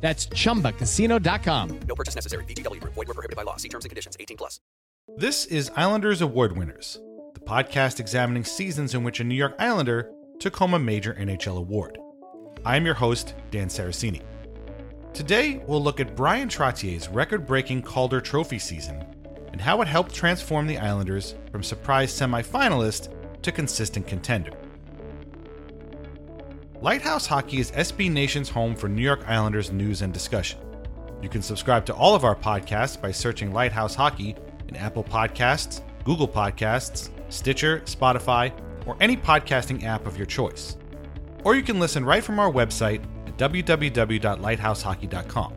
That's chumbacasino.com. No purchase necessary. VGW Group. Void were prohibited by law. See terms and conditions. 18 plus. This is Islanders Award Winners, the podcast examining seasons in which a New York Islander took home a major NHL award. I am your host, Dan Saraceni. Today, we'll look at Bryan Trottier's record breaking Calder Trophy season and how it helped transform the Islanders from surprise semifinalist to consistent contender. Lighthouse Hockey is SB Nation's home for New York Islanders news and discussion. You can subscribe to all of our podcasts by searching Lighthouse Hockey in Apple Podcasts, Google Podcasts, Stitcher, Spotify, or any podcasting app of your choice. Or you can listen right from our website at www.lighthousehockey.com.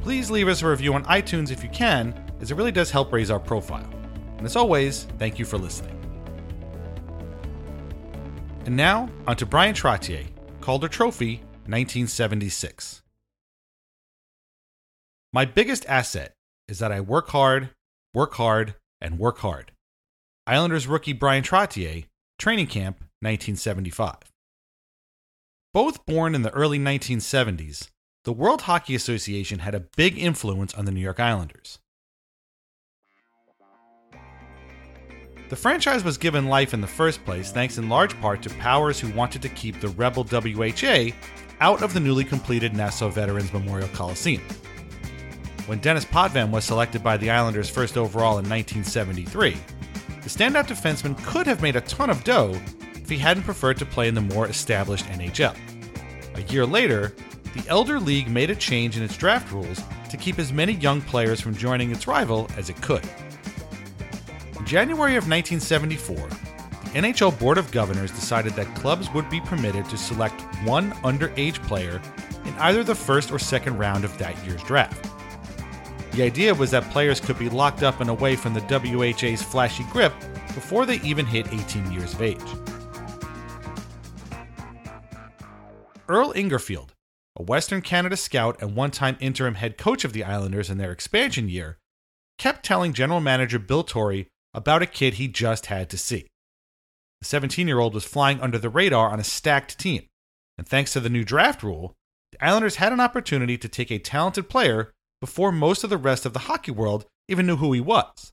Please leave us a review on iTunes if you can, as it really does help raise our profile. And as always, thank you for listening. And now, on to Bryan Trottier, Calder Trophy, 1976. My biggest asset is that I work hard, work hard, and work hard. Islanders rookie Bryan Trottier, Training Camp, 1975. Both born in the early 1970s, the World Hockey Association had a big influence on the New York Islanders. The franchise was given life in the first place thanks in large part to powers who wanted to keep the rebel WHA out of the newly completed Nassau Veterans Memorial Coliseum. When Denis Potvin was selected by the Islanders first overall in 1973, the standout defenseman could have made a ton of dough if he hadn't preferred to play in the more established NHL. A year later, the Elder League made a change in its draft rules to keep as many young players from joining its rival as it could. January of 1974, the NHL Board of Governors decided that clubs would be permitted to select one underage player in either the first or second round of that year's draft. The idea was that players could be locked up and away from the WHA's flashy grip before they even hit 18 years of age. Earl Ingarfield, a Western Canada scout and one time interim head coach of the Islanders in their expansion year, kept telling general manager Bill Torrey about a kid he just had to see. The 17 year old was flying under the radar on a stacked team, and thanks to the new draft rule, the Islanders had an opportunity to take a talented player before most of the rest of the hockey world even knew who he was.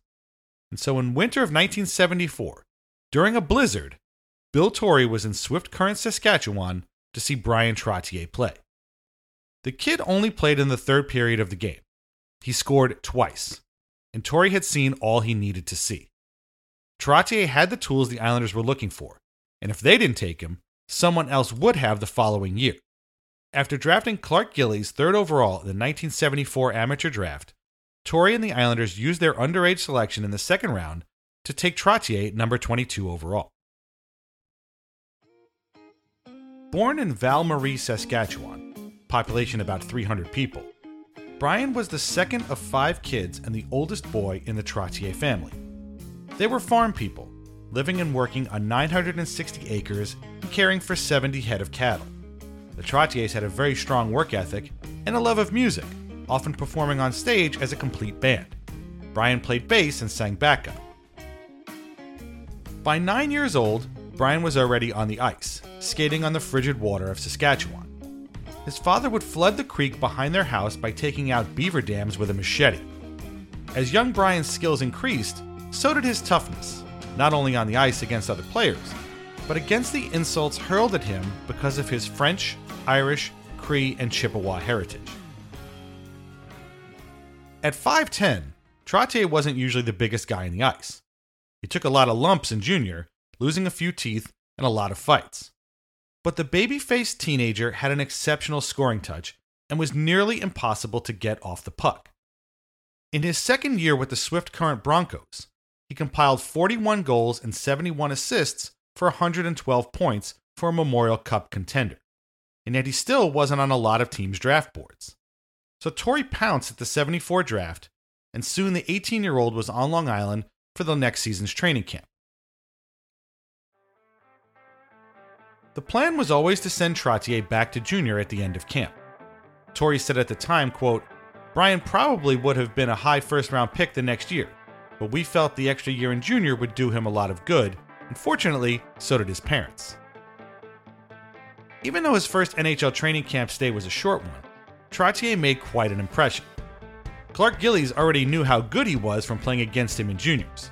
And so in winter of 1974, during a blizzard, Bill Torrey was in Swift Current, Saskatchewan to see Bryan Trottier play. The kid only played in the third period of the game. He scored twice, and Torrey had seen all he needed to see. Trottier had the tools the Islanders were looking for, and if they didn't take him, someone else would have the following year. After drafting Clark Gillies third overall in the 1974 amateur draft, Torrey and the Islanders used their underage selection in the second round to take Trottier number 22 overall. Born in Val Marie, Saskatchewan, population about 300 people, Bryan was the second of five kids and the oldest boy in the Trottier family. They were farm people, living and working on 960 acres and caring for 70 head of cattle. The Trottiers had a very strong work ethic and a love of music, often performing on stage as a complete band. Bryan played bass and sang backup. By nine years old, Bryan was already on the ice, skating on the frigid water of Saskatchewan. His father would flood the creek behind their house by taking out beaver dams with a machete. As young Bryan's skills increased, so did his toughness, not only on the ice against other players, but against the insults hurled at him because of his French, Irish, Cree, and Chippewa heritage. At 5'10, Trottier wasn't usually the biggest guy in the ice. He took a lot of lumps in junior, losing a few teeth and a lot of fights. But the baby faced teenager had an exceptional scoring touch and was nearly impossible to get off the puck. In his second year with the Swift Current Broncos, he compiled 41 goals and 71 assists for 112 points for a Memorial Cup contender. And yet he still wasn't on a lot of teams' draft boards. So Torrey pounced at the 74 draft, and soon the 18 year old was on Long Island for the next season's training camp. The plan was always to send Trottier back to junior at the end of camp. Torrey said at the time, quote, Bryan probably would have been a high first round pick the next year, but we felt the extra year in junior would do him a lot of good, and fortunately, so did his parents. Even though his first NHL training camp stay was a short one, Trottier made quite an impression. Clark Gillies already knew how good he was from playing against him in juniors.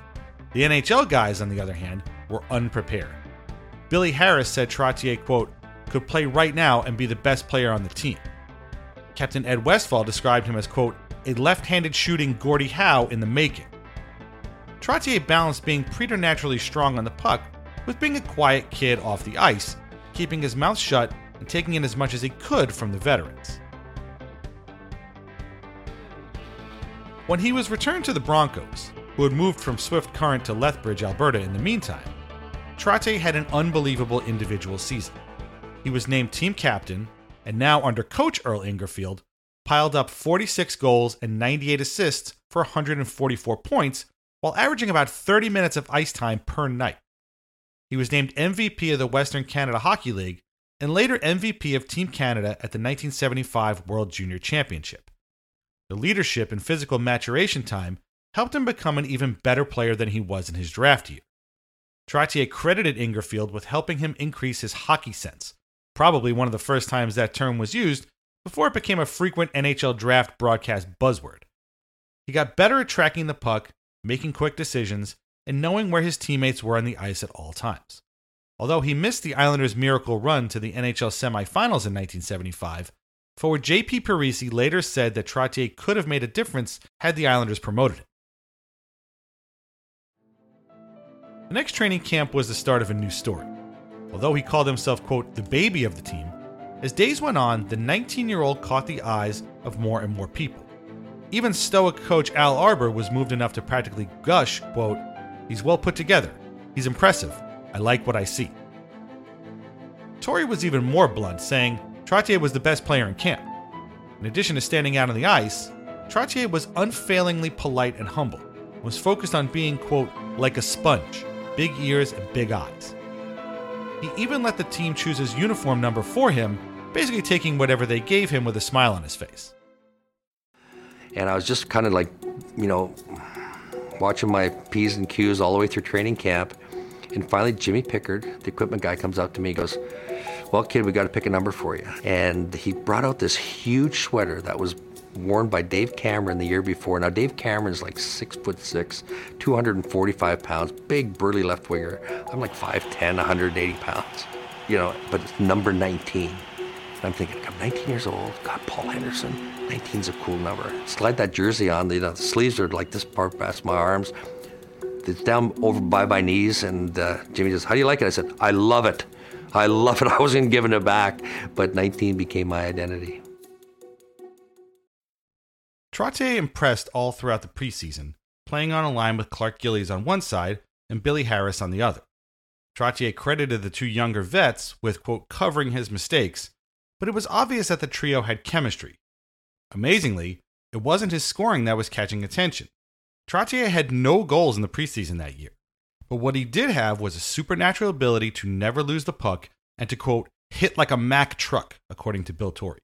The NHL guys, on the other hand, were unprepared. Billy Harris said Trottier, quote, could play right now and be the best player on the team. Captain Ed Westfall described him as, quote, a left handed shooting Gordie Howe in the making. Trottier balanced being preternaturally strong on the puck with being a quiet kid off the ice, keeping his mouth shut and taking in as much as he could from the veterans. When he was returned to the Broncos, who had moved from Swift Current to Lethbridge, Alberta in the meantime, Trottier had an unbelievable individual season. He was named team captain, and now under coach Earl Ingarfield, piled up 46 goals and 98 assists for 144 points while averaging about 30 minutes of ice time per night. He was named MVP of the Western Canada Hockey League and later MVP of Team Canada at the 1975 World Junior Championship. The leadership and physical maturation time helped him become an even better player than he was in his draft year. Trottier credited Ingarfield with helping him increase his hockey sense, probably one of the first times that term was used before it became a frequent NHL draft broadcast buzzword. He got better at tracking the puck, making quick decisions, and knowing where his teammates were on the ice at all times. Although he missed the Islanders' miracle run to the NHL semifinals in 1975, forward JP Parise later said that Trottier could have made a difference had the Islanders promoted him. The next training camp was the start of a new story. Although he called himself, quote, the baby of the team, as days went on, the 19 year old caught the eyes of more and more people. Even stoic coach Al Arbour was moved enough to practically gush, quote, He's well put together. He's impressive. I like what I see. Torrey was even more blunt, saying Trottier was the best player in camp. In addition to standing out on the ice, Trottier was unfailingly polite and humble, and was focused on being, quote, like a sponge, big ears and big eyes. He even let the team choose his uniform number for him, basically taking whatever they gave him with a smile on his face. And I was just kind of like, you know, watching my P's and Q's all the way through training camp. And finally, Jimmy Pickard, the equipment guy, comes up to me and goes, Well, kid, we got to pick a number for you. And he brought out this huge sweater that was worn by Dave Cameron the year before. Now, Dave Cameron is like six foot six, 245 pounds, big burly left winger. I'm like 5'10, 180 pounds, you know, but it's number 19. And I'm thinking, I'm 19 years old. God, Paul Henderson, 19's a cool number. Slide that jersey on. You know, the sleeves are like this part past my arms. It's down over by my knees. And uh, Jimmy says, How do you like it? I said, I love it. I love it. I wasn't giving it back. But 19 became my identity. Trottier impressed all throughout the preseason, playing on a line with Clark Gillies on one side and Billy Harris on the other. Trottier credited the two younger vets with, quote, covering his mistakes, but it was obvious that the trio had chemistry. Amazingly, it wasn't his scoring that was catching attention. Trottier had no goals in the preseason that year, but what he did have was a supernatural ability to never lose the puck and to, quote, hit like a Mack truck, according to Bill Torrey.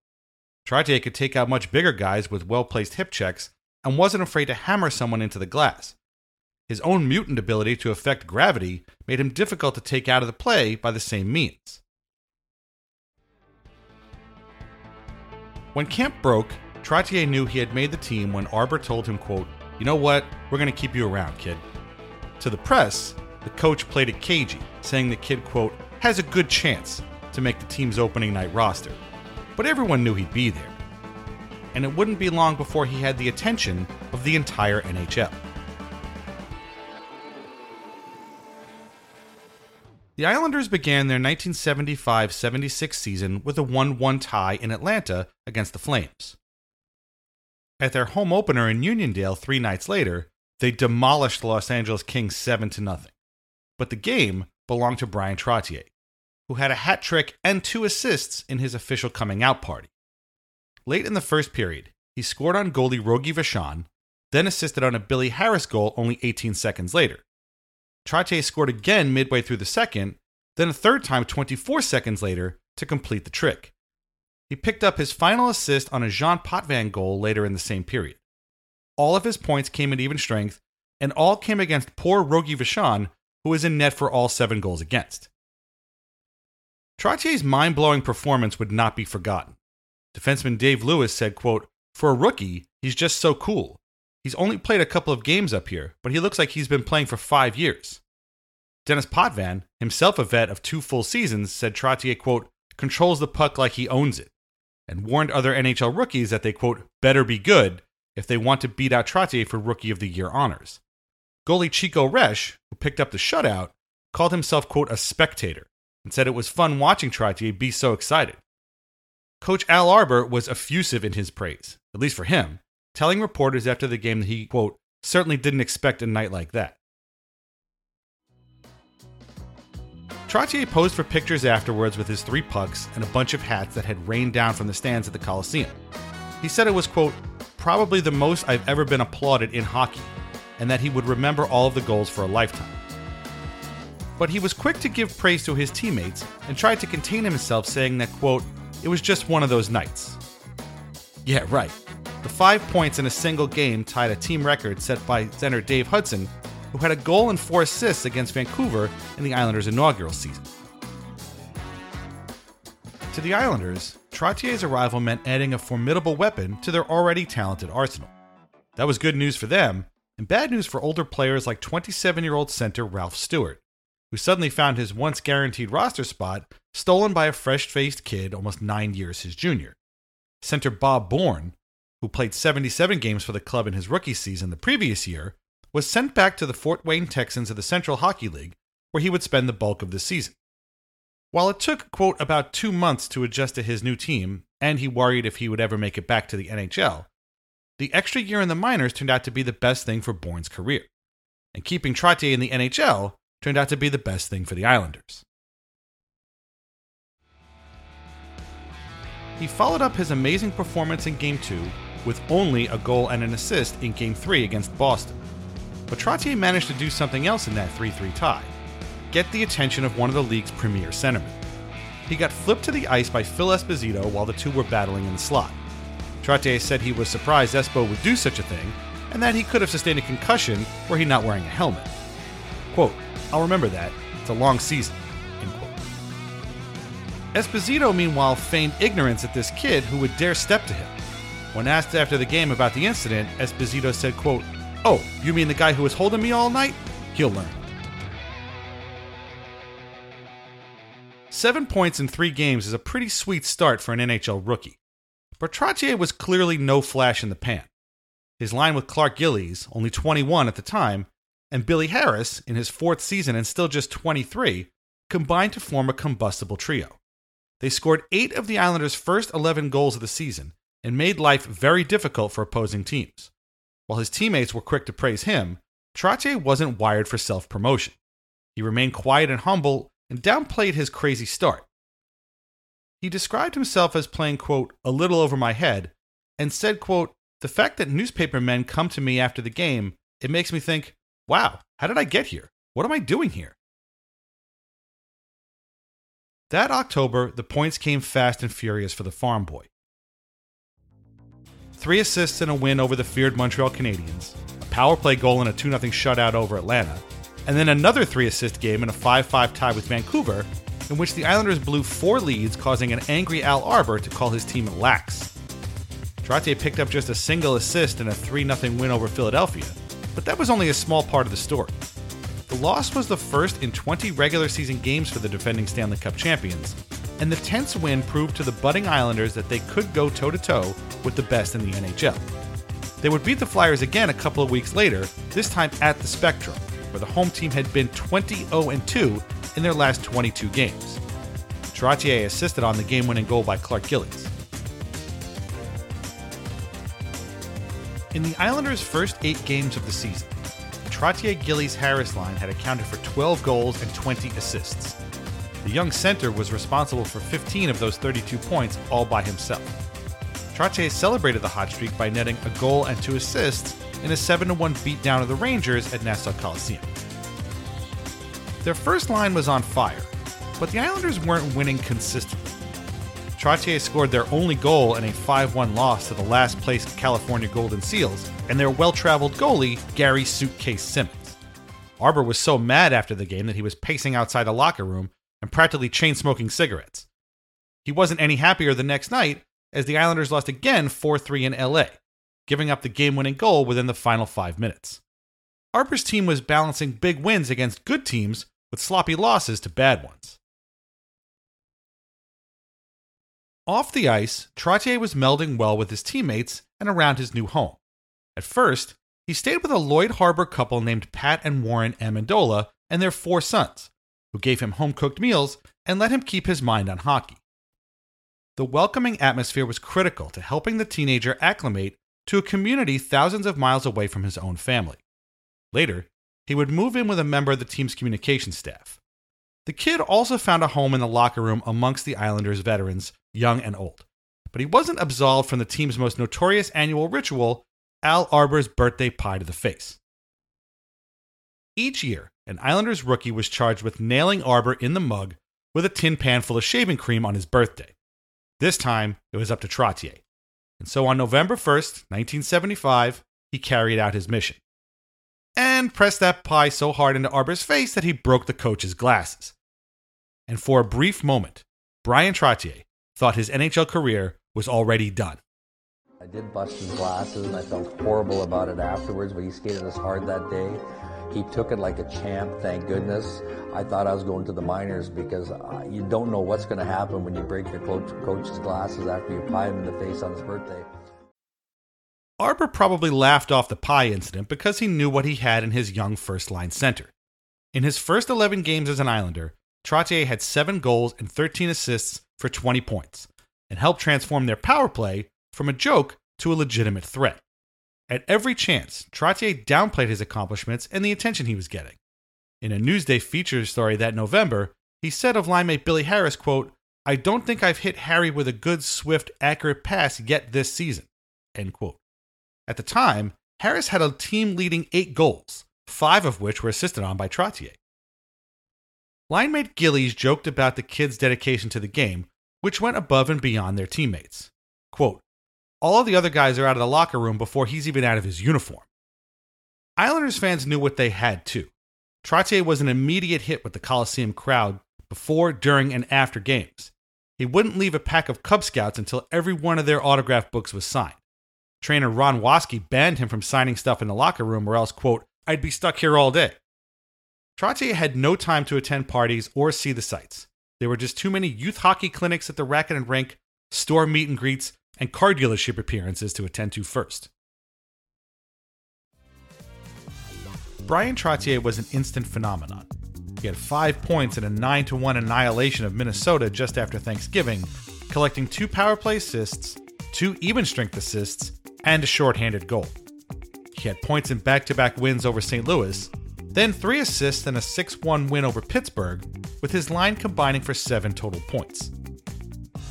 Trottier could take out much bigger guys with well placed hip checks and wasn't afraid to hammer someone into the glass. His own mutant ability to affect gravity made him difficult to take out of the play by the same means. When camp broke, Trottier knew he had made the team when Arbour told him, quote, You know what? We're going to keep you around, kid. To the press, the coach played it cagey, saying the kid, quote, has a good chance to make the team's opening night roster. But everyone knew he'd be there. And it wouldn't be long before he had the attention of the entire NHL. The Islanders began their 1975 76 season with a 1 1 tie in Atlanta against the Flames. At their home opener in Uniondale three nights later, they demolished the Los Angeles Kings 7 0. But the game belonged to Bryan Trottier, who had a hat trick and two assists in his official coming out party. Late in the first period, he scored on goalie Rogie Vachon, then assisted on a Billy Harris goal only 18 seconds later. Trottier scored again midway through the second, then a third time 24 seconds later to complete the trick. He picked up his final assist on a Jean Potvin goal later in the same period. All of his points came at even strength, and all came against poor Rogie Vachon, who was in net for all seven goals against. Trottier's mind-blowing performance would not be forgotten. Defenseman Dave Lewis said, quote, For a rookie, he's just so cool. He's only played a couple of games up here, but he looks like he's been playing for five years. Denis Potvin, himself a vet of two full seasons, said Trottier, quote, controls the puck like he owns it, and warned other NHL rookies that they, quote, better be good if they want to beat out Trottier for Rookie of the Year honors. Goalie Chico Resch, who picked up the shutout, called himself, quote, a spectator, and said it was fun watching Trottier be so excited. Coach Al Arbour was effusive in his praise, at least for him, telling reporters after the game that he, quote, certainly didn't expect a night like that. Trottier posed for pictures afterwards with his three pucks and a bunch of hats that had rained down from the stands at the Coliseum. He said it was, quote, probably the most I've ever been applauded in hockey, and that he would remember all of the goals for a lifetime. But he was quick to give praise to his teammates and tried to contain himself, saying that, quote, it was just one of those nights. Yeah, right. The five points in a single game tied a team record set by center Dave Hudson, who had a goal and four assists against Vancouver in the Islanders' inaugural season. To the Islanders, Trottier's arrival meant adding a formidable weapon to their already talented arsenal. That was good news for them, and bad news for older players like 27 year old center Ralph Stewart, who suddenly found his once guaranteed roster spot stolen by a fresh faced kid almost nine years his junior. Center Bob Bourne, who played 77 games for the club in his rookie season the previous year, was sent back to the Fort Wayne Texans of the Central Hockey League, where he would spend the bulk of the season. While it took, quote, about two months to adjust to his new team, and he worried if he would ever make it back to the NHL, the extra year in the minors turned out to be the best thing for Bourne's career. And keeping Trottier in the NHL turned out to be the best thing for the Islanders. He followed up his amazing performance in Game 2 with only a goal and an assist in Game 3 against Boston. But Trottier managed to do something else in that 3 3 tie get the attention of one of the league's premier centermen. He got flipped to the ice by Phil Esposito while the two were battling in the slot. Trottier said he was surprised Espo would do such a thing, and that he could have sustained a concussion were he not wearing a helmet. Quote, I'll remember that. It's a long season. Esposito, meanwhile, feigned ignorance at this kid who would dare step to him. When asked after the game about the incident, Esposito said, quote, Oh, you mean the guy who was holding me all night? He'll learn. Seven points in three games is a pretty sweet start for an NHL rookie. But was clearly no flash in the pan. His line with Clark Gillies, only 21 at the time, and Billy Harris, in his fourth season and still just 23, combined to form a combustible trio. They scored eight of the Islanders' first 11 goals of the season and made life very difficult for opposing teams. While his teammates were quick to praise him, Trottier wasn't wired for self promotion. He remained quiet and humble and downplayed his crazy start. He described himself as playing, quote, a little over my head, and said, quote, the fact that newspaper men come to me after the game, it makes me think, wow, how did I get here? What am I doing here? That October, the points came fast and furious for the farm boy. Three assists and a win over the feared Montreal Canadiens, a power play goal and a 2 0 shutout over Atlanta, and then another three assist game in a 5 5 tie with Vancouver, in which the Islanders blew four leads, causing an angry Al Arbour to call his team lax. Trottier picked up just a single assist in a 3 0 win over Philadelphia, but that was only a small part of the story. The loss was the first in 20 regular season games for the defending Stanley Cup champions, and the tense win proved to the budding Islanders that they could go toe to toe with the best in the NHL. They would beat the Flyers again a couple of weeks later, this time at the Spectrum, where the home team had been 20 0 2 in their last 22 games. Trottier assisted on the game winning goal by Clark Gillies. In the Islanders' first eight games of the season, Trottier Gillies Harris line had accounted for 12 goals and 20 assists. The young center was responsible for 15 of those 32 points all by himself. Trottier celebrated the hot streak by netting a goal and two assists in a 7 1 beatdown of the Rangers at Nassau Coliseum. Their first line was on fire, but the Islanders weren't winning consistently. Trottier scored their only goal in a 5 1 loss to the last place California Golden Seals and their well traveled goalie, Gary Suitcase Simmons. Arbour was so mad after the game that he was pacing outside the locker room and practically chain smoking cigarettes. He wasn't any happier the next night as the Islanders lost again 4 3 in LA, giving up the game winning goal within the final five minutes. Arbour's team was balancing big wins against good teams with sloppy losses to bad ones. Off the ice, Trottier was melding well with his teammates and around his new home. At first, he stayed with a Lloyd Harbor couple named Pat and Warren Amendola and their four sons, who gave him home cooked meals and let him keep his mind on hockey. The welcoming atmosphere was critical to helping the teenager acclimate to a community thousands of miles away from his own family. Later, he would move in with a member of the team's communication staff. The kid also found a home in the locker room amongst the Islanders' veterans, young and old. But he wasn't absolved from the team's most notorious annual ritual, Al Arbour's birthday pie to the face. Each year, an Islanders rookie was charged with nailing Arbour in the mug with a tin pan full of shaving cream on his birthday. This time, it was up to Trottier. And so on November 1st, 1975, he carried out his mission and pressed that pie so hard into Arbour's face that he broke the coach's glasses. And for a brief moment, Bryan Trottier thought his NHL career was already done. I did bust his glasses and I felt horrible about it afterwards, but he skated us hard that day. He took it like a champ, thank goodness. I thought I was going to the minors because uh, you don't know what's going to happen when you break your coach, coach's glasses after you pie him in the face on his birthday. Arbour probably laughed off the pie incident because he knew what he had in his young first line center. In his first 11 games as an Islander, Trottier had 7 goals and 13 assists for 20 points and helped transform their power play from a joke to a legitimate threat. At every chance, Trottier downplayed his accomplishments and the attention he was getting. In a Newsday feature story that November, he said of linemate Billy Harris, quote, I don't think I've hit Harry with a good, swift, accurate pass yet this season. End quote. At the time, Harris had a team leading eight goals, five of which were assisted on by Trottier. Linemate Gillies joked about the kids' dedication to the game, which went above and beyond their teammates. Quote, All of the other guys are out of the locker room before he's even out of his uniform. Islanders fans knew what they had too. Trottier was an immediate hit with the Coliseum crowd before, during, and after games. He wouldn't leave a pack of Cub Scouts until every one of their autograph books was signed. Trainer Ron Waske banned him from signing stuff in the locker room, or else, quote, I'd be stuck here all day. Trottier had no time to attend parties or see the sights. There were just too many youth hockey clinics at the racket and rink, store meet and greets, and car dealership appearances to attend to first. Bryan Trottier was an instant phenomenon. He had five points in a 9 1 annihilation of Minnesota just after Thanksgiving, collecting two power play assists two even strength assists, and a shorthanded goal. He had points in back to back wins over St. Louis, then three assists and a 6 1 win over Pittsburgh, with his line combining for seven total points.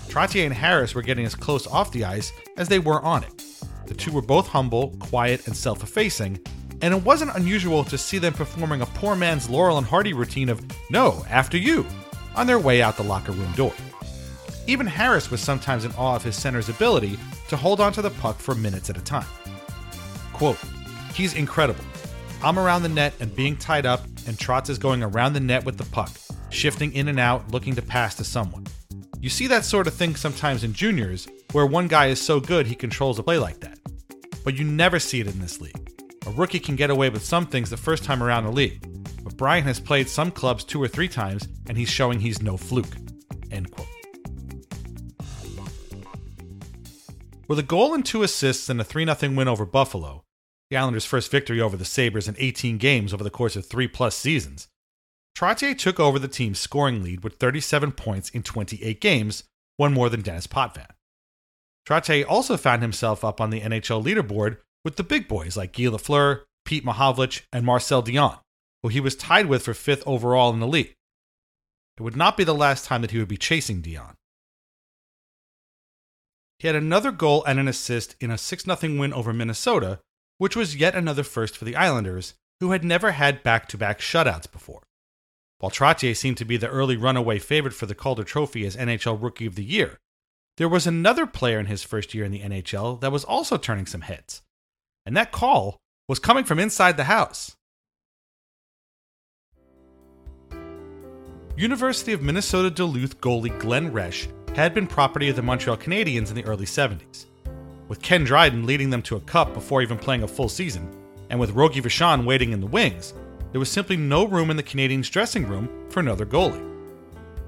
Trottier and Harris were getting as close off the ice as they were on it. The two were both humble, quiet, and self effacing, and it wasn't unusual to see them performing a poor man's Laurel and Hardy routine of, no, after you, on their way out the locker room door. Even Harris was sometimes in awe of his center's ability to hold onto the puck for minutes at a time. Quote, He's incredible. I'm around the net and being tied up, and Trotz is going around the net with the puck, shifting in and out, looking to pass to someone. You see that sort of thing sometimes in juniors, where one guy is so good he controls a play like that. But you never see it in this league. A rookie can get away with some things the first time around the league, but Bryan has played some clubs two or three times, and he's showing he's no fluke. End quote. With a goal and two assists and a 3 0 win over Buffalo, the Islanders' first victory over the Sabres in 18 games over the course of three plus seasons, Trottier took over the team's scoring lead with 37 points in 28 games, one more than Denis Potvin. Trottier also found himself up on the NHL leaderboard with the big boys like Guy Lafleur, Pete Mahovlich, and Marcel Dionne, who he was tied with for fifth overall in the league. It would not be the last time that he would be chasing Dionne. He had another goal and an assist in a 6 0 win over Minnesota, which was yet another first for the Islanders, who had never had back to back shutouts before. While Trottier seemed to be the early runaway favorite for the Calder Trophy as NHL Rookie of the Year, there was another player in his first year in the NHL that was also turning some heads. And that call was coming from inside the house. University of Minnesota Duluth goalie Glenn Resch had been property of the Montreal Canadiens in the early 70s. With Ken Dryden leading them to a cup before even playing a full season, and with Rogie Vachon waiting in the wings, there was simply no room in the Canadiens' dressing room for another goalie.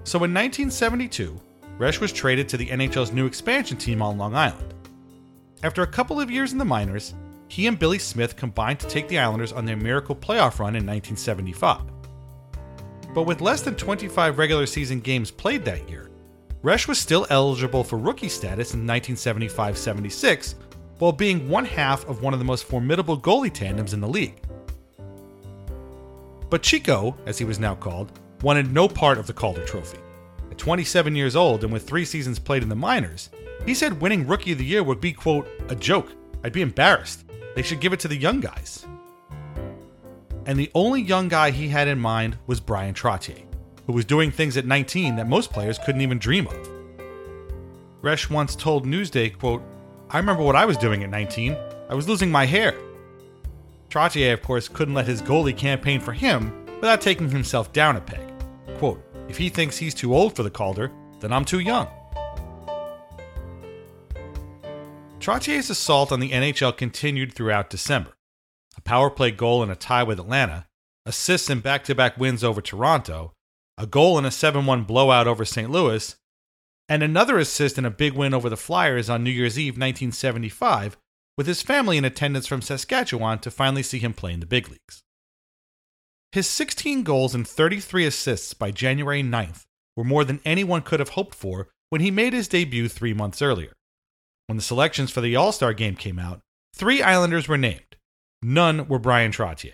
So in 1972, Resch was traded to the NHL's new expansion team on Long Island. After a couple of years in the minors, he and Billy Smith combined to take the Islanders on their miracle playoff run in 1975. But with less than 25 regular season games played that year, Resch was still eligible for rookie status in 1975 76, while being one half of one of the most formidable goalie tandems in the league. But Chico, as he was now called, wanted no part of the Calder Trophy. At 27 years old and with three seasons played in the minors, he said winning Rookie of the Year would be, quote, a joke. I'd be embarrassed. They should give it to the young guys. And the only young guy he had in mind was Bryan Trottier, who was doing things at 19 that most players couldn't even dream of. Resch once told Newsday, quote, I remember what I was doing at 19. I was losing my hair. Trottier, of course, couldn't let his goalie campaign for him without taking himself down a peg. Quote, if he thinks he's too old for the Calder, then I'm too young. Trottier's assault on the NHL continued throughout December. A power play goal and a tie with Atlanta, assists in back to back wins over Toronto, a goal in a 7 1 blowout over St. Louis, and another assist in a big win over the Flyers on New Year's Eve 1975, with his family in attendance from Saskatchewan to finally see him play in the big leagues. His 16 goals and 33 assists by January 9th were more than anyone could have hoped for when he made his debut three months earlier. When the selections for the All Star game came out, three Islanders were named. None were Bryan Trottier.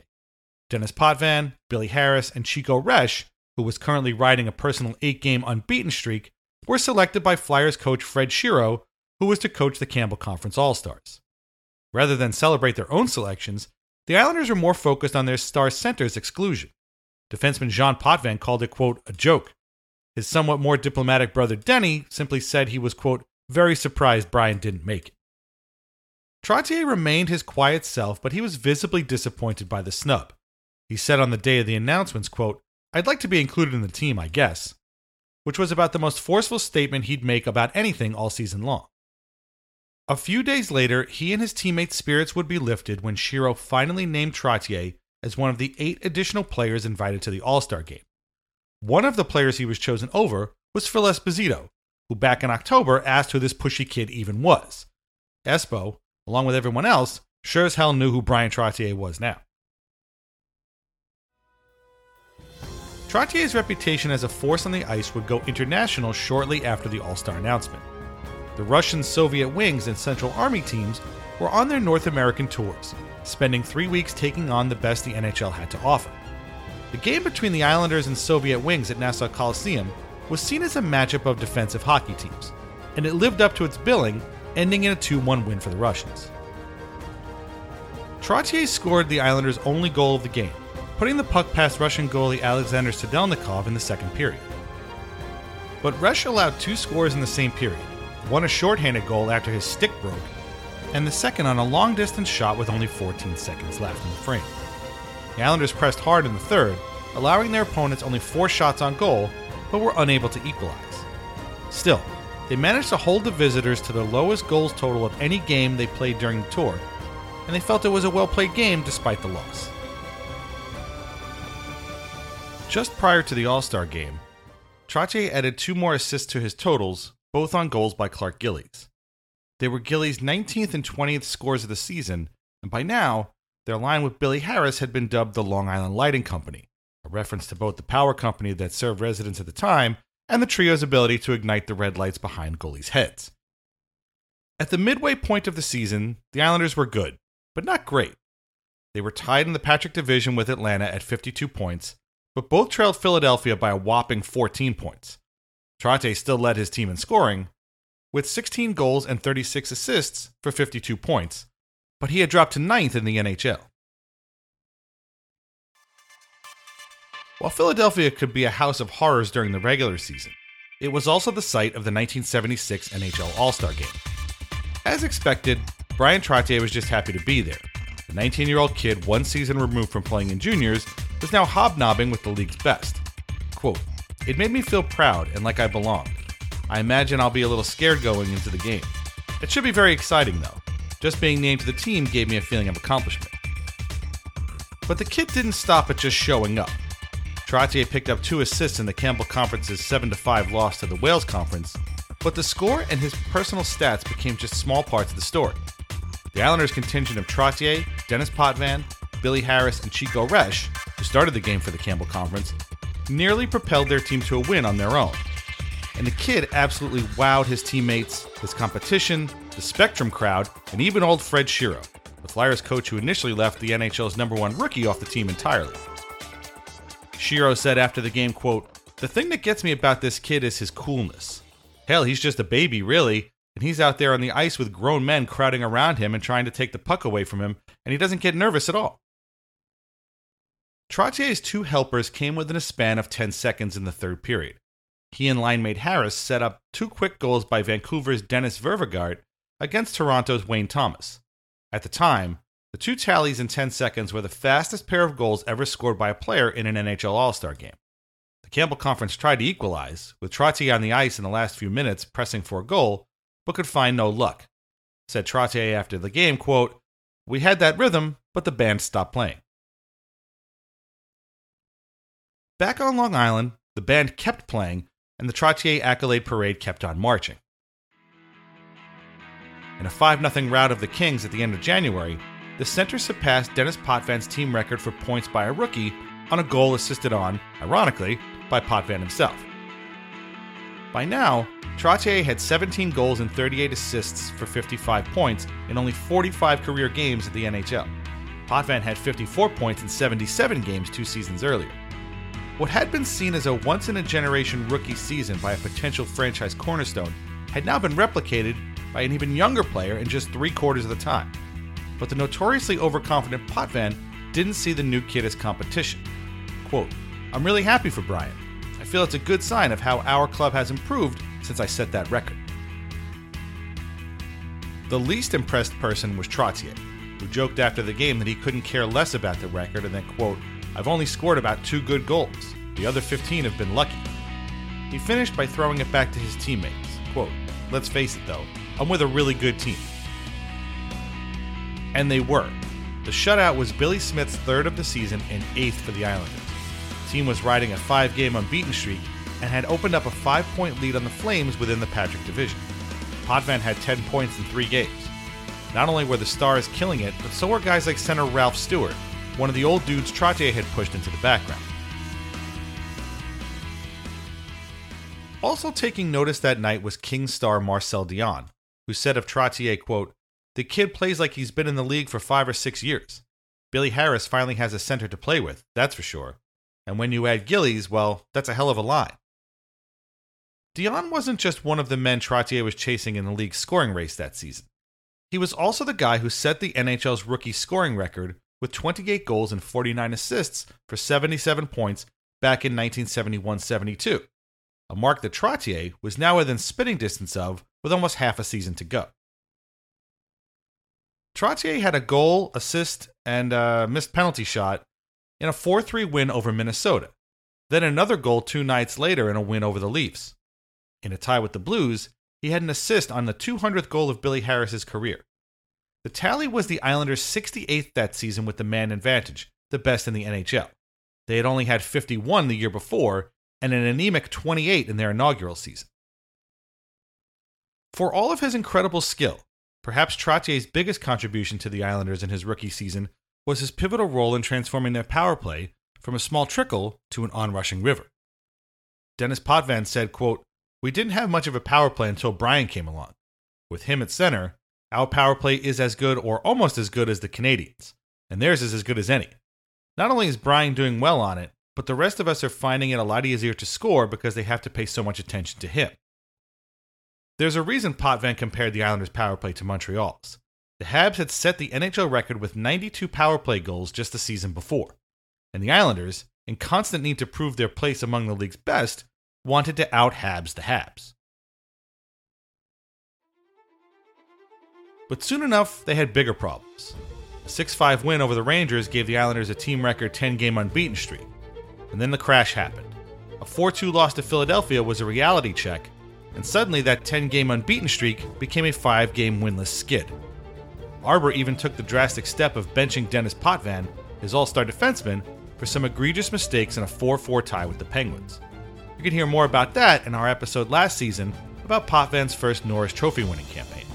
Denis Potvin, Billy Harris, and Chico Resch, who was currently riding a personal eight game unbeaten streak, were selected by Flyers coach Fred Shero, who was to coach the Campbell Conference All Stars. Rather than celebrate their own selections, the Islanders were more focused on their star center's exclusion. Defenseman Jean Potvin called it, quote, a joke. His somewhat more diplomatic brother Denny simply said he was, quote, very surprised Bryan didn't make it. Trottier remained his quiet self, but he was visibly disappointed by the snub. He said on the day of the announcements, quote, I'd like to be included in the team, I guess, which was about the most forceful statement he'd make about anything all season long. A few days later, he and his teammates' spirits would be lifted when Shero finally named Trottier as one of the eight additional players invited to the All Star game. One of the players he was chosen over was Phil Esposito, who back in October asked who this pushy kid even was. Espo, along with everyone else, sure as hell knew who Bryan Trottier was now. Trottier's reputation as a force on the ice would go international shortly after the All Star announcement. the Russian Soviet wings and Central Army teams were on their North American tours, spending three weeks taking on the best the NHL had to offer. The game between the Islanders and Soviet wings at Nassau Coliseum was seen as a matchup of defensive hockey teams, and it lived up to its billing, ending in a 2 1 win for the Russians. Trottier scored the Islanders' only goal of the game, putting the puck past Russian goalie Alexander Sidelnikov in the second period. But Resch allowed two scores in the same period one a shorthanded goal after his stick broke, and the second on a long distance shot with only 14 seconds left in the frame. The Islanders pressed hard in the third, allowing their opponents only four shots on goal, but were unable to equalize. Still, they managed to hold the visitors to the lowest goals total of any game they played during the tour, and they felt it was a well played game despite the loss. Just prior to the All Star game, Trottier added two more assists to his totals, both on goals by Clark Gillies. They were Gillies' 19th and 20th scores of the season, and by now, their line with Billy Harris had been dubbed the Long Island Lighting Company, a reference to both the power company that served residents at the time and the trio's ability to ignite the red lights behind goalies' heads. At the midway point of the season, the Islanders were good, but not great. They were tied in the Patrick Division with Atlanta at 52 points, but both trailed Philadelphia by a whopping 14 points. Trottier still led his team in scoring, with 16 goals and 36 assists for 52 points, but he had dropped to ninth in the NHL. While Philadelphia could be a house of horrors during the regular season, it was also the site of the 1976 NHL All Star Game. As expected, Bryan Trottier was just happy to be there. The 19 year old kid, one season removed from playing in juniors, was now hobnobbing with the league's best. Quote, It made me feel proud and like I belonged. I imagine I'll be a little scared going into the game. It should be very exciting though. Just being named to the team gave me a feeling of accomplishment. But the kid didn't stop at just showing up. Trottier picked up two assists in the Campbell Conference's 7 5 loss to the Wales Conference, but the score and his personal stats became just small parts of the story. The Islanders' contingent of Trottier, Denis Potvin, Billy Harris, and Chico Resch, who started the game for the Campbell Conference, nearly propelled their team to a win on their own. And the kid absolutely wowed his teammates, his competition, the Spectrum crowd, and even old Fred Shero, the Flyers coach who initially left the NHL's number one rookie off the team entirely. Shero said after the game, quote, The thing that gets me about this kid is his coolness. Hell, he's just a baby, really, and he's out there on the ice with grown men crowding around him and trying to take the puck away from him, and he doesn't get nervous at all. Trottier's two helpers came within a span of 10 seconds in the third period. He and linemate Harris set up two quick goals by Vancouver's Dennis Ververgaert against Toronto's Wayne Thomas. At the time, the two tallies in 10 seconds were the fastest pair of goals ever scored by a player in an NHL All Star game. The Campbell Conference tried to equalize, with Trottier on the ice in the last few minutes pressing for a goal, but could find no luck. Said Trottier after the game, quote, We had that rhythm, but the band stopped playing. Back on Long Island, the band kept playing, and the Trottier accolade parade kept on marching. In a 5 0 rout of the Kings at the end of January, the center surpassed Denis Potvin's team record for points by a rookie on a goal assisted on, ironically, by Potvin himself. By now, Trottier had 17 goals and 38 assists for 55 points in only 45 career games at the NHL. Potvin had 54 points in 77 games two seasons earlier. What had been seen as a once in a generation rookie season by a potential franchise cornerstone had now been replicated by an even younger player in just three quarters of the time but the notoriously overconfident Potvin didn't see the new kid as competition. Quote, I'm really happy for Bryan. I feel it's a good sign of how our club has improved since I set that record. The least impressed person was Trottier, who joked after the game that he couldn't care less about the record and then, quote, I've only scored about two good goals. The other 15 have been lucky. He finished by throwing it back to his teammates. Quote, Let's face it though, I'm with a really good team. And they were. The shutout was Billy Smith's third of the season and eighth for the Islanders. The team was riding a five game unbeaten streak and had opened up a five point lead on the Flames within the Patrick division. Potvin had 10 points in three games. Not only were the Stars killing it, but so were guys like center Ralph Stewart, one of the old dudes Trottier had pushed into the background. Also taking notice that night was King star Marcel Dionne, who said of Trottier, quote, The kid plays like he's been in the league for five or six years. Billy Harris finally has a center to play with, that's for sure. And when you add Gillies, well, that's a hell of a line. Dionne wasn't just one of the men Trottier was chasing in the league's scoring race that season. He was also the guy who set the NHL's rookie scoring record with 28 goals and 49 assists for 77 points back in 1971 72, a mark that Trottier was now within spitting distance of with almost half a season to go. Trottier had a goal, assist, and a missed penalty shot in a 4 3 win over Minnesota, then another goal two nights later in a win over the Leafs. In a tie with the Blues, he had an assist on the 200th goal of Billy Harris's career. The tally was the Islanders' 68th that season with the man advantage, the best in the NHL. They had only had 51 the year before and an anemic 28 in their inaugural season. For all of his incredible skill, perhaps Trottier's biggest contribution to the Islanders in his rookie season was his pivotal role in transforming their power play from a small trickle to an onrushing river. Denis Potvin said, quote, We didn't have much of a power play until Bryan came along. With him at center, our power play is as good or almost as good as the Canadiens, and theirs is as good as any. Not only is Bryan doing well on it, but the rest of us are finding it a lot easier to score because they have to pay so much attention to him. There's a reason Potvin compared the Islanders' power play to Montreal's. The Habs had set the NHL record with 92 power play goals just the season before, and the Islanders, in constant need to prove their place among the league's best, wanted to out Habs the Habs. But soon enough, they had bigger problems. A 6 5 win over the Rangers gave the Islanders a team record 10 game unbeaten streak. And then the crash happened. A 4 2 loss to Philadelphia was a reality check, and suddenly that 10 game unbeaten streak became a 5 game winless skid. Arbour even took the drastic step of benching Denis Potvin, his all star defenseman, for some egregious mistakes in a 4 4 tie with the Penguins. You can hear more about that in our episode last season about Potvin's first Norris Trophy winning campaign.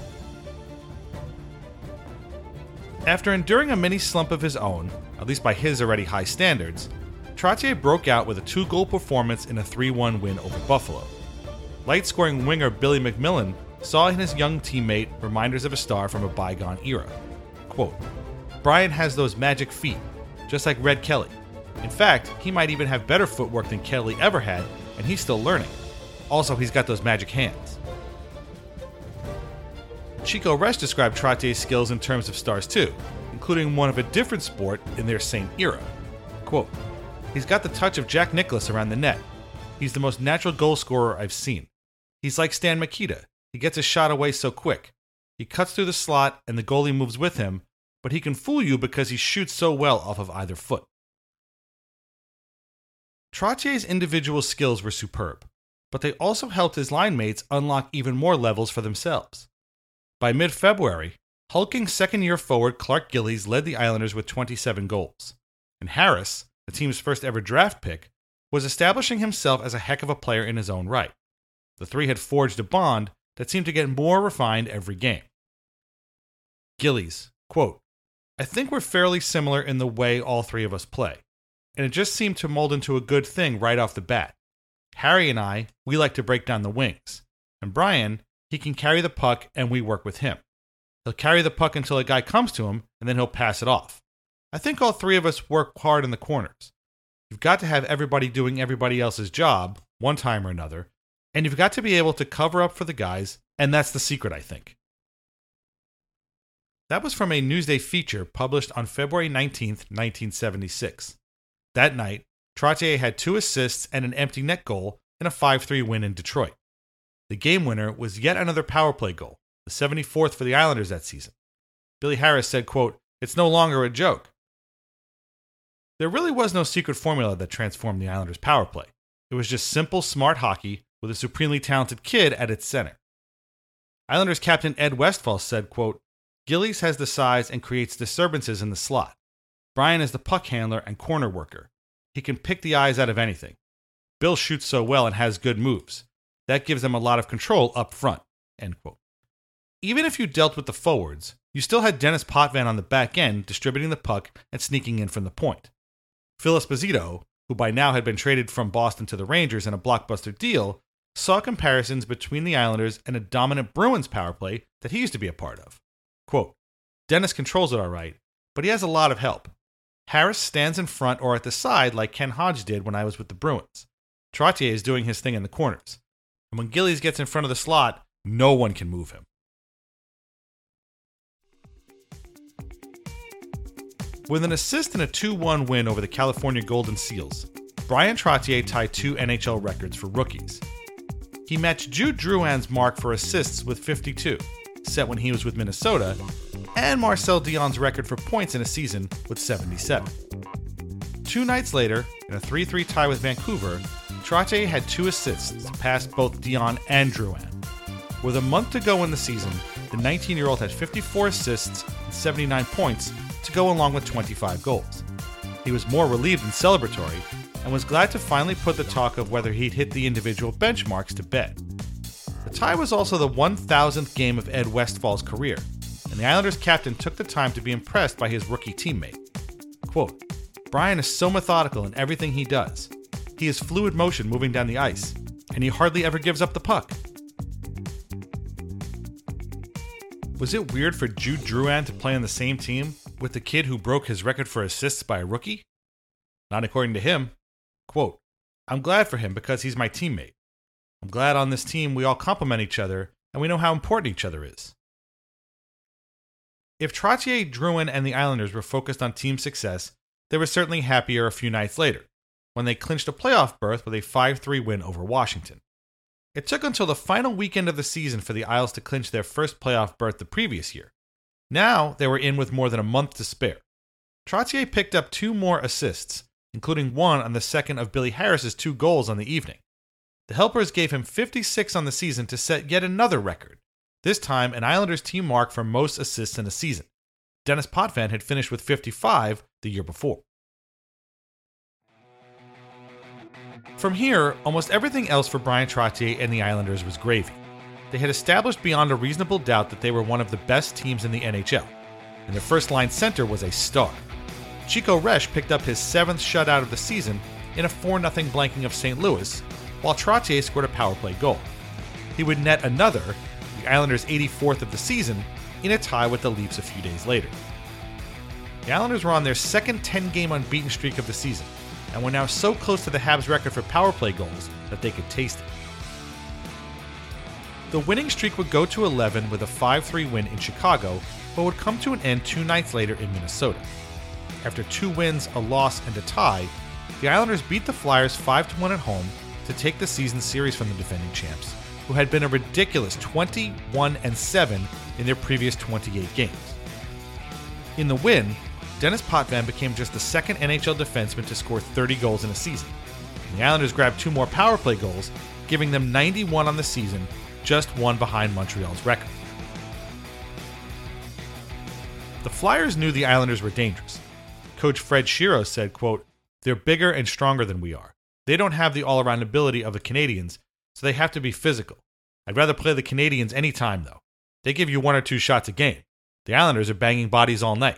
After enduring a mini slump of his own, at least by his already high standards, Trottier broke out with a two goal performance in a 3 1 win over Buffalo. Light scoring winger Billy MacMillan saw in his young teammate reminders of a star from a bygone era. Quote, Bryan has those magic feet, just like Red Kelly. In fact, he might even have better footwork than Kelly ever had, and he's still learning. Also, he's got those magic hands. Chico Resch described Trottier's skills in terms of stars too, including one of a different sport in their same era. Quote, He's got the touch of Jack Nicklaus around the net. He's the most natural goal scorer I've seen. He's like Stan Mikita. He gets his shot away so quick. He cuts through the slot and the goalie moves with him, but he can fool you because he shoots so well off of either foot. Trottier's individual skills were superb, but they also helped his line mates unlock even more levels for themselves. By mid February, hulking second year forward Clark Gillies led the Islanders with 27 goals, and Harris, the team's first ever draft pick, was establishing himself as a heck of a player in his own right. The three had forged a bond that seemed to get more refined every game. Gillies, quote, I think we're fairly similar in the way all three of us play, and it just seemed to mold into a good thing right off the bat. Harry and I, we like to break down the wings, and Bryan, he can carry the puck and we work with him. He'll carry the puck until a guy comes to him and then he'll pass it off. I think all three of us work hard in the corners. You've got to have everybody doing everybody else's job, one time or another, and you've got to be able to cover up for the guys, and that's the secret, I think. That was from a Newsday feature published on February 19th, 1976. That night, Trottier had two assists and an empty net goal in a 5 3 win in Detroit. The game winner was yet another power play goal, the 74th for the Islanders that season. Billy Harris said, quote, It's no longer a joke. There really was no secret formula that transformed the Islanders' power play. It was just simple, smart hockey with a supremely talented kid at its center. Islanders captain Ed Westfall said, quote, Gillies has the size and creates disturbances in the slot. Bryan is the puck handler and corner worker. He can pick the eyes out of anything. Bill shoots so well and has good moves. That gives them a lot of control up front. End quote. Even if you dealt with the forwards, you still had Denis Potvin on the back end distributing the puck and sneaking in from the point. Phil Esposito, who by now had been traded from Boston to the Rangers in a blockbuster deal, saw comparisons between the Islanders and a dominant Bruins power play that he used to be a part of. Quote, Denis controls it all right, but he has a lot of help. Harris stands in front or at the side like Ken Hodge did when I was with the Bruins. Trottier is doing his thing in the corners. And when Gillies gets in front of the slot, no one can move him. With an assist and a 2 1 win over the California Golden Seals, Bryan Trottier tied two NHL records for rookies. He matched Jude Drouin's mark for assists with 52, set when he was with Minnesota, and Marcel Dionne's record for points in a season with 77. Two nights later, in a 3 3 tie with Vancouver, Trottier had two assists, past both Dionne and Drouin. With a month to go in the season, the 19 year old had 54 assists and 79 points to go along with 25 goals. He was more relieved than celebratory and was glad to finally put the talk of whether he'd hit the individual benchmarks to bed. The tie was also the 1000th game of Ed Westfall's career, and the Islanders captain took the time to be impressed by his rookie teammate. Quote, Bryan is so methodical in everything he does. He has fluid motion moving down the ice, and he hardly ever gives up the puck. Was it weird for Jude Drouin to play on the same team with the kid who broke his record for assists by a rookie? Not according to him. Quote, I'm glad for him because he's my teammate. I'm glad on this team we all complement each other and we know how important each other is. If Trottier, Drouin, and the Islanders were focused on team success, they were certainly happier a few nights later, when they clinched a playoff berth with a 5 3 win over Washington. It took until the final weekend of the season for the Isles to clinch their first playoff berth the previous year. Now they were in with more than a month to spare. Trottier picked up two more assists, including one on the second of Billy Harris's two goals on the evening. The Helpers gave him 56 on the season to set yet another record, this time an Islanders team mark for most assists in a season. Denis Potvin had finished with 55 the year before. From here, almost everything else for Bryan Trottier and the Islanders was gravy. They had established beyond a reasonable doubt that they were one of the best teams in the NHL, and their first line center was a star. Chico Resch picked up his seventh shutout of the season in a 4 0 blanking of St. Louis, while Trottier scored a power play goal. He would net another, the Islanders' 84th of the season, in a tie with the Leafs a few days later. The Islanders were on their second 10 game unbeaten streak of the season, and were now so close to the Habs record for power play goals that they could taste it. The winning streak would go to 11 with a 5 3 win in Chicago, but would come to an end two nights later in Minnesota. After two wins, a loss, and a tie, the Islanders beat the Flyers 5 1 at home to take the season series from the defending champs, who had been a ridiculous 21 7 in their previous 28 games. In the win, Denis Potvin became just the second NHL defenseman to score 30 goals in a season. The Islanders grabbed two more power play goals, giving them 91 on the season, just one behind Montreal's record. The Flyers knew the Islanders were dangerous. Coach Fred Shero said, quote, They're bigger and stronger than we are. They don't have the all around ability of the Canadiens, so they have to be physical. I'd rather play the Canadiens any time, though. They give you one or two shots a game. The Islanders are banging bodies all night.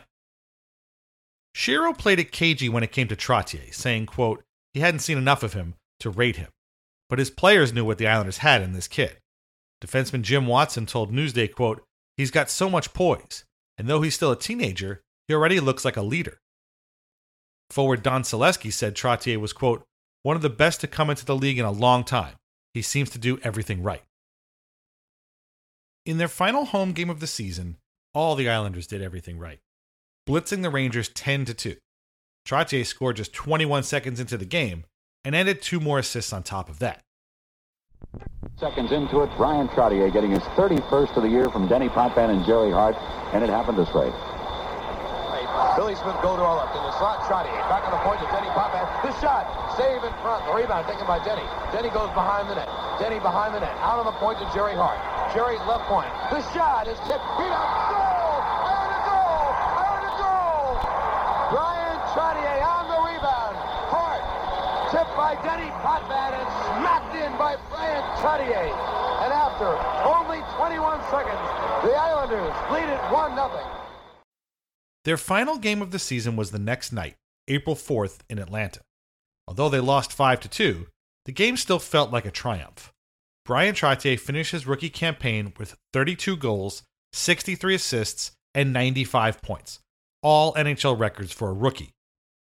Shero played it cagey when it came to Trottier, saying, quote, he hadn't seen enough of him to rate him. But his players knew what the Islanders had in this kid. Defenseman Jim Watson told Newsday, quote, he's got so much poise, and though he's still a teenager, he already looks like a leader. Forward Don Selesky said Trottier was, quote, one of the best to come into the league in a long time. He seems to do everything right. In their final home game of the season, all the Islanders did everything right, blitzing the Rangers 10 to 2. Trottier scored just 21 seconds into the game and added two more assists on top of that. Seconds into it, Bryan Trottier getting his 31st of the year from Denny Potvin and Gerry Hart, and it happened this way. Billy Smith go to our left in the slot. Trottier back on the point to Denny Potvin. The shot, save in front. The rebound taken by Denny. Denny goes behind the net. Denny behind the net. Out on the point to Gerry Hart. Jerry's left point. The shot is tipped. Beat up. Goal! Iron goal! Iron goal! Bryan Trottier on the rebound. Hart tipped by Denny Potvin and smacked in by Bryan Trottier. And after only 21 seconds, the Islanders lead it 1 0. Their final game of the season was the next night, April 4th, in Atlanta. Although they lost 5 to 2, the game still felt like a triumph. Bryan Trottier finished his rookie campaign with 32 goals, 63 assists, and 95 points, all NHL records for a rookie.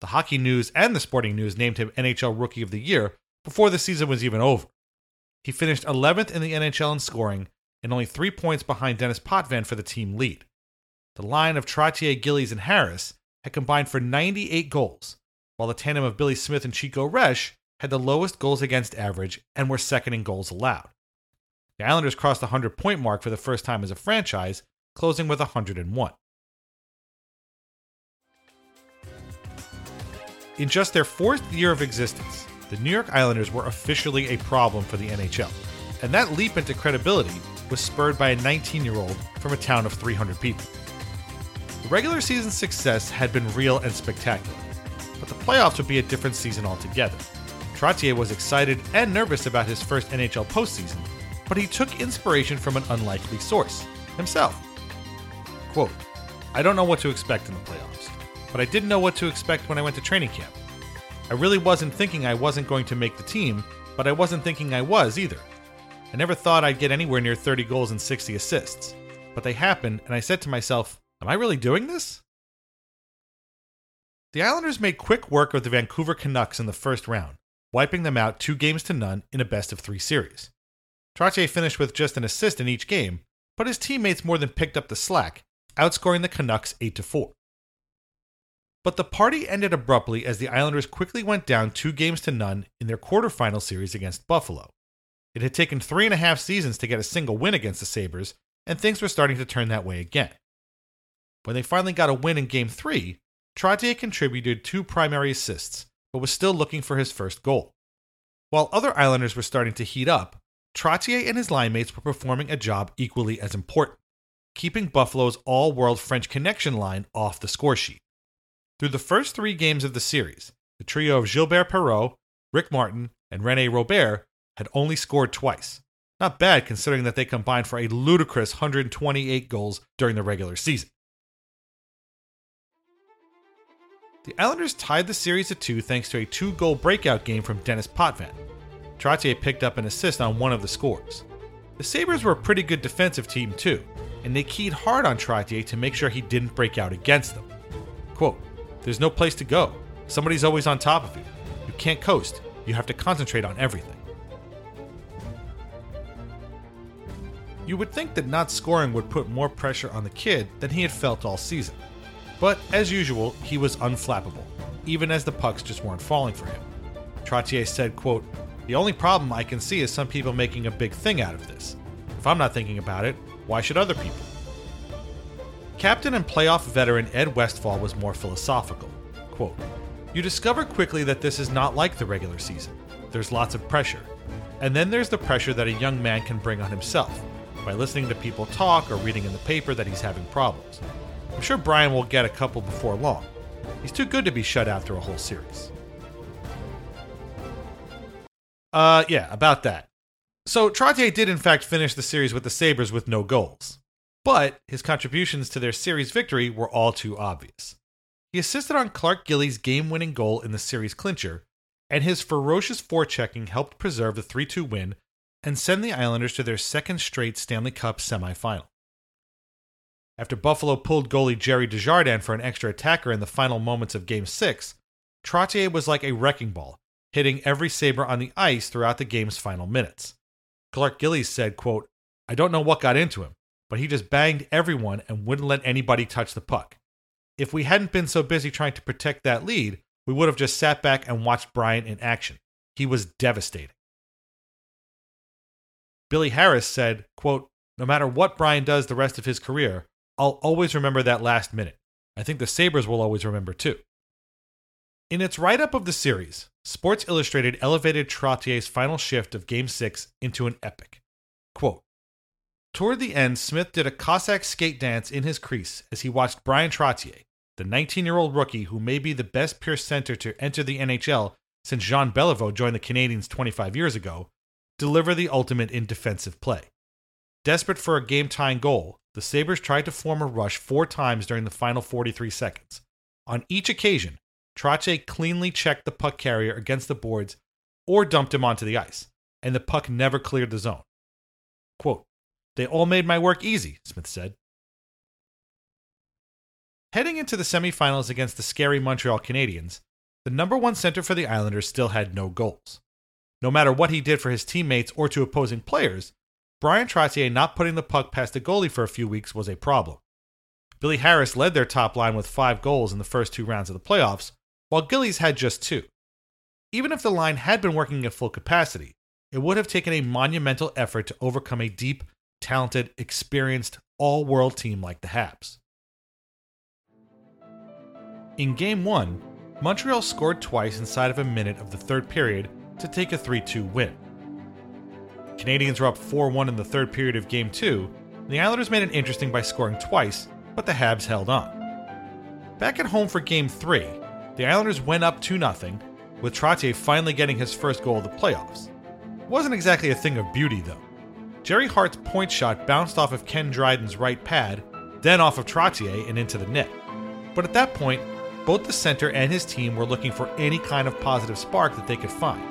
The Hockey News and the Sporting News named him NHL Rookie of the Year before the season was even over. He finished 11th in the NHL in scoring and only three points behind Denis Potvin for the team lead. The line of Trottier, Gillies, and Harris had combined for 98 goals, while the tandem of Billy Smith and Chico Resch had the lowest goals against average and were second in goals allowed. The Islanders crossed the 100 point mark for the first time as a franchise, closing with 101. In just their fourth year of existence, the New York Islanders were officially a problem for the NHL, and that leap into credibility was spurred by a 19 year old from a town of 300 people. The regular season success had been real and spectacular, but the playoffs would be a different season altogether. Trottier was excited and nervous about his first NHL postseason, but he took inspiration from an unlikely source himself. Quote, I don't know what to expect in the playoffs, but I didn't know what to expect when I went to training camp. I really wasn't thinking I wasn't going to make the team, but I wasn't thinking I was either. I never thought I'd get anywhere near 30 goals and 60 assists, but they happened, and I said to myself, Am I really doing this? The Islanders made quick work of the Vancouver Canucks in the first round, wiping them out two games to none in a best of three series. Trottier finished with just an assist in each game, but his teammates more than picked up the slack, outscoring the Canucks 8 4. But the party ended abruptly as the Islanders quickly went down two games to none in their quarterfinal series against Buffalo. It had taken three and a half seasons to get a single win against the Sabres, and things were starting to turn that way again. When they finally got a win in Game 3, Trottier contributed two primary assists, but was still looking for his first goal. While other Islanders were starting to heat up, Trottier and his linemates were performing a job equally as important, keeping Buffalo's all world French connection line off the score sheet. Through the first three games of the series, the trio of Gilbert Perreault, Rick Martin, and Rene Robert had only scored twice. Not bad considering that they combined for a ludicrous 128 goals during the regular season. The Islanders tied the series at two thanks to a two goal breakout game from Denis Potvin. Trottier picked up an assist on one of the scores. The Sabres were a pretty good defensive team, too, and they keyed hard on Trottier to make sure he didn't break out against them. Quote, There's no place to go. Somebody's always on top of you. You can't coast. You have to concentrate on everything. You would think that not scoring would put more pressure on the kid than he had felt all season. But as usual, he was unflappable, even as the pucks just weren't falling for him. Trottier said, quote, The only problem I can see is some people making a big thing out of this. If I'm not thinking about it, why should other people? Captain and playoff veteran Ed Westfall was more philosophical. Quote, You discover quickly that this is not like the regular season. There's lots of pressure. And then there's the pressure that a young man can bring on himself by listening to people talk or reading in the paper that he's having problems. I'm sure Bryan will get a couple before long. He's too good to be shut out through a whole series. Uh, yeah, about that. So Trottier did in fact finish the series with the Sabres with no goals. But his contributions to their series victory were all too obvious. He assisted on Clark Gillies' game winning goal in the series clincher, and his ferocious forechecking helped preserve the 3 2 win and send the Islanders to their second straight Stanley Cup semifinal. After Buffalo pulled goalie Gerry Desjardins for an extra attacker in the final moments of Game 6, Trottier was like a wrecking ball, hitting every Sabre on the ice throughout the game's final minutes. Clark Gillies said, quote, I don't know what got into him, but he just banged everyone and wouldn't let anybody touch the puck. If we hadn't been so busy trying to protect that lead, we would have just sat back and watched Bryan in action. He was devastating. Billy Harris said, quote, No matter what Bryan does the rest of his career, I'll always remember that last minute. I think the Sabres will always remember too. In its write up of the series, Sports Illustrated elevated Trottier's final shift of Game 6 into an epic. Quote Toward the end, Smith did a Cossack skate dance in his crease as he watched Bryan Trottier, the 19 year old rookie who may be the best pure center to enter the NHL since Jean Beliveau joined the Canadiens 25 years ago, deliver the ultimate in defensive play. Desperate for a game tying goal, the Sabres tried to form a rush four times during the final 43 seconds. On each occasion, Trottier cleanly checked the puck carrier against the boards or dumped him onto the ice, and the puck never cleared the zone. Quote, They all made my work easy, Smith said. Heading into the semifinals against the scary Montreal Canadiens, the number one center for the Islanders still had no goals. No matter what he did for his teammates or to opposing players, Bryan Trottier not putting the puck past the goalie for a few weeks was a problem. Billy Harris led their top line with five goals in the first two rounds of the playoffs, while Gillies had just two. Even if the line had been working at full capacity, it would have taken a monumental effort to overcome a deep, talented, experienced, all world team like the Habs. In Game 1, Montreal scored twice inside of a minute of the third period to take a 3 2 win. Canadiens were up 4 1 in the third period of Game 2, and the Islanders made it interesting by scoring twice, but the Habs held on. Back at home for Game 3, the Islanders went up 2 0, with Trottier finally getting his first goal of the playoffs. Wasn't exactly a thing of beauty, though. Gerry Hart's point shot bounced off of Ken Dryden's right pad, then off of Trottier and into the net. But at that point, both the center and his team were looking for any kind of positive spark that they could find.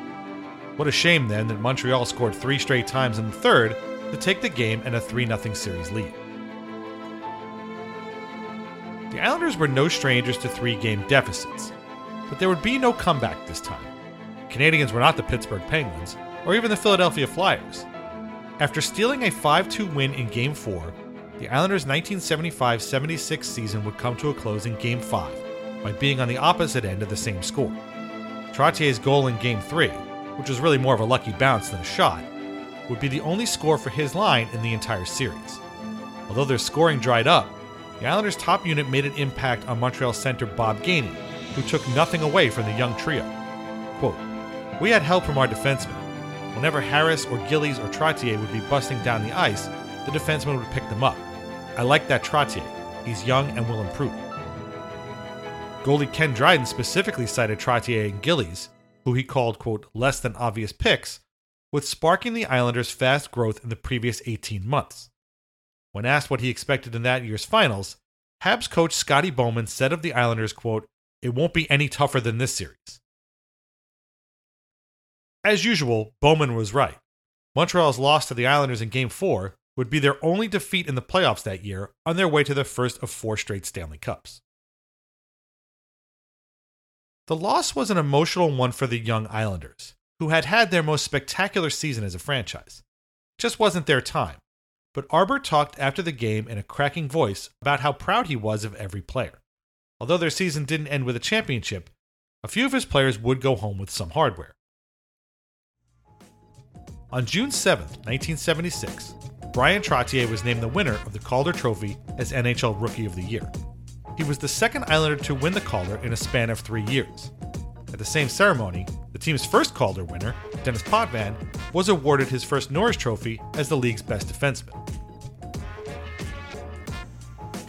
What a shame then that Montreal scored three straight times in the third to take the game and a 3 0 series lead. The Islanders were no strangers to three game deficits, but there would be no comeback this time. Canadiens were not the Pittsburgh Penguins or even the Philadelphia Flyers. After stealing a 5 2 win in Game 4, the Islanders' 1975 76 season would come to a close in Game 5 by being on the opposite end of the same score. Trottier's goal in Game 3, which was really more of a lucky bounce than a shot, would be the only score for his line in the entire series. Although their scoring dried up, the Islanders' top unit made an impact on Montreal center Bob Gainey, who took nothing away from the young trio. Quote, We had help from our defensemen. Whenever Harris or Gillies or Trottier would be busting down the ice, the defenseman would pick them up. I like that Trottier. He's young and will improve. Goalie Ken Dryden specifically cited Trottier and Gillies, who he called, quote, less than obvious picks, with sparking the Islanders' fast growth in the previous 18 months. When asked what he expected in that year's finals, Habs coach Scotty Bowman said of the Islanders, quote, it won't be any tougher than this series. As usual, Bowman was right. Montreal's loss to the Islanders in Game 4 would be their only defeat in the playoffs that year on their way to their first of four straight Stanley Cups. The loss was an emotional one for the young Islanders, who had had their most spectacular season as a franchise. It just wasn't their time, but Arbour talked after the game in a cracking voice about how proud he was of every player. Although their season didn't end with a championship, a few of his players would go home with some hardware. On June 7, 1976, Bryan Trottier was named the winner of the Calder Trophy as NHL Rookie of the Year. He was the second Islander to win the Calder in a span of three years. At the same ceremony, the team's first Calder winner, Denis Potvin, was awarded his first Norris Trophy as the league's best defenseman.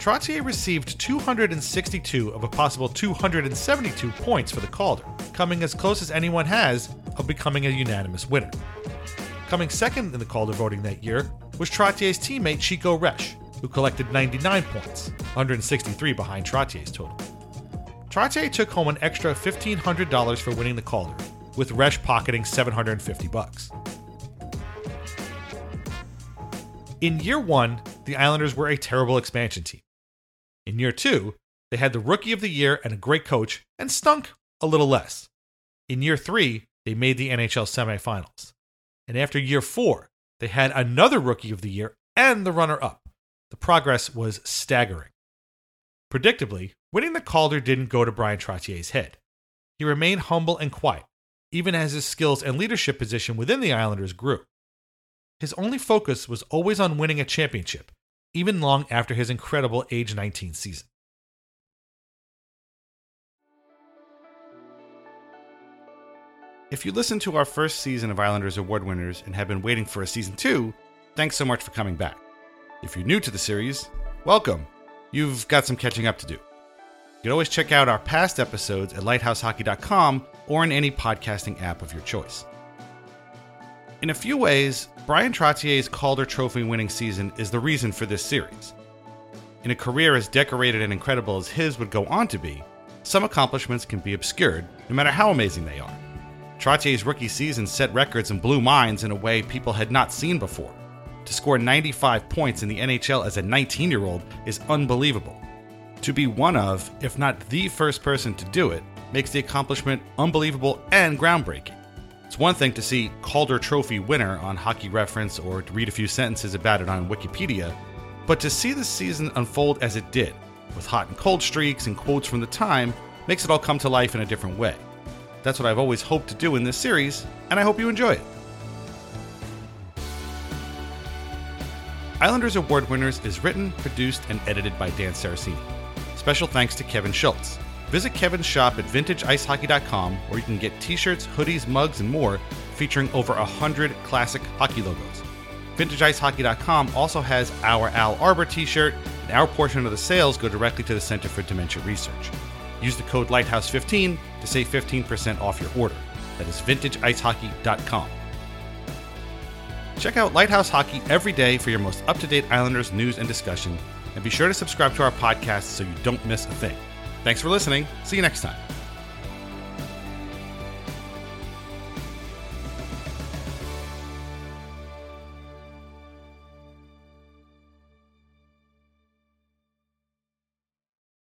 Trottier received 262 of a possible 272 points for the Calder, coming as close as anyone has of becoming a unanimous winner. Coming second in the Calder voting that year was Trottier's teammate Chico Resch, who collected 99 points, 163 behind Trottier's total. Trottier took home an extra $1,500 for winning the Calder, with Resch pocketing 750 bucks. In year one, the Islanders were a terrible expansion team. In year two, they had the Rookie of the Year and a great coach, and stunk a little less. In year three, they made the NHL semifinals. And after year four, they had another Rookie of the Year and the runner up. The progress was staggering. Predictably, winning the Calder didn't go to Bryan Trottier's head. He remained humble and quiet, even as his skills and leadership position within the Islanders grew. His only focus was always on winning a championship, even long after his incredible age 19 season. If you listened to our first season of Islanders Award winners and have been waiting for a season two, thanks so much for coming back. If you're new to the series, welcome. You've got some catching up to do. You can always check out our past episodes at lighthousehockey.com or in any podcasting app of your choice. In a few ways, Bryan Trottier's Calder Trophy winning season is the reason for this series. In a career as decorated and incredible as his would go on to be, some accomplishments can be obscured, no matter how amazing they are. Trottier's rookie season set records and blew minds in a way people had not seen before. To score 95 points in the NHL as a 19 year old is unbelievable. To be one of, if not the first person to do it, makes the accomplishment unbelievable and groundbreaking. It's one thing to see Calder Trophy winner on Hockey Reference or to read a few sentences about it on Wikipedia, but to see the season unfold as it did, with hot and cold streaks and quotes from the time, makes it all come to life in a different way. That's what I've always hoped to do in this series, and I hope you enjoy it. Islanders Award Winners is written, produced, and edited by Dan Saraceni. Special thanks to Kevin Schultz. Visit Kevin's shop at vintageicehockey.com where you can get t shirts, hoodies, mugs, and more featuring over 100 classic hockey logos. VintageIceHockey.com also has our Al Arbour t shirt, and our portion of the sales go directly to the Center for Dementia Research. Use the code Lighthouse15 to save 15% off your order. That is VintageIceHockey.com. Check out Lighthouse Hockey every day for your most up to date Islanders news and discussion, and be sure to subscribe to our podcast so you don't miss a thing. Thanks for listening. See you next time.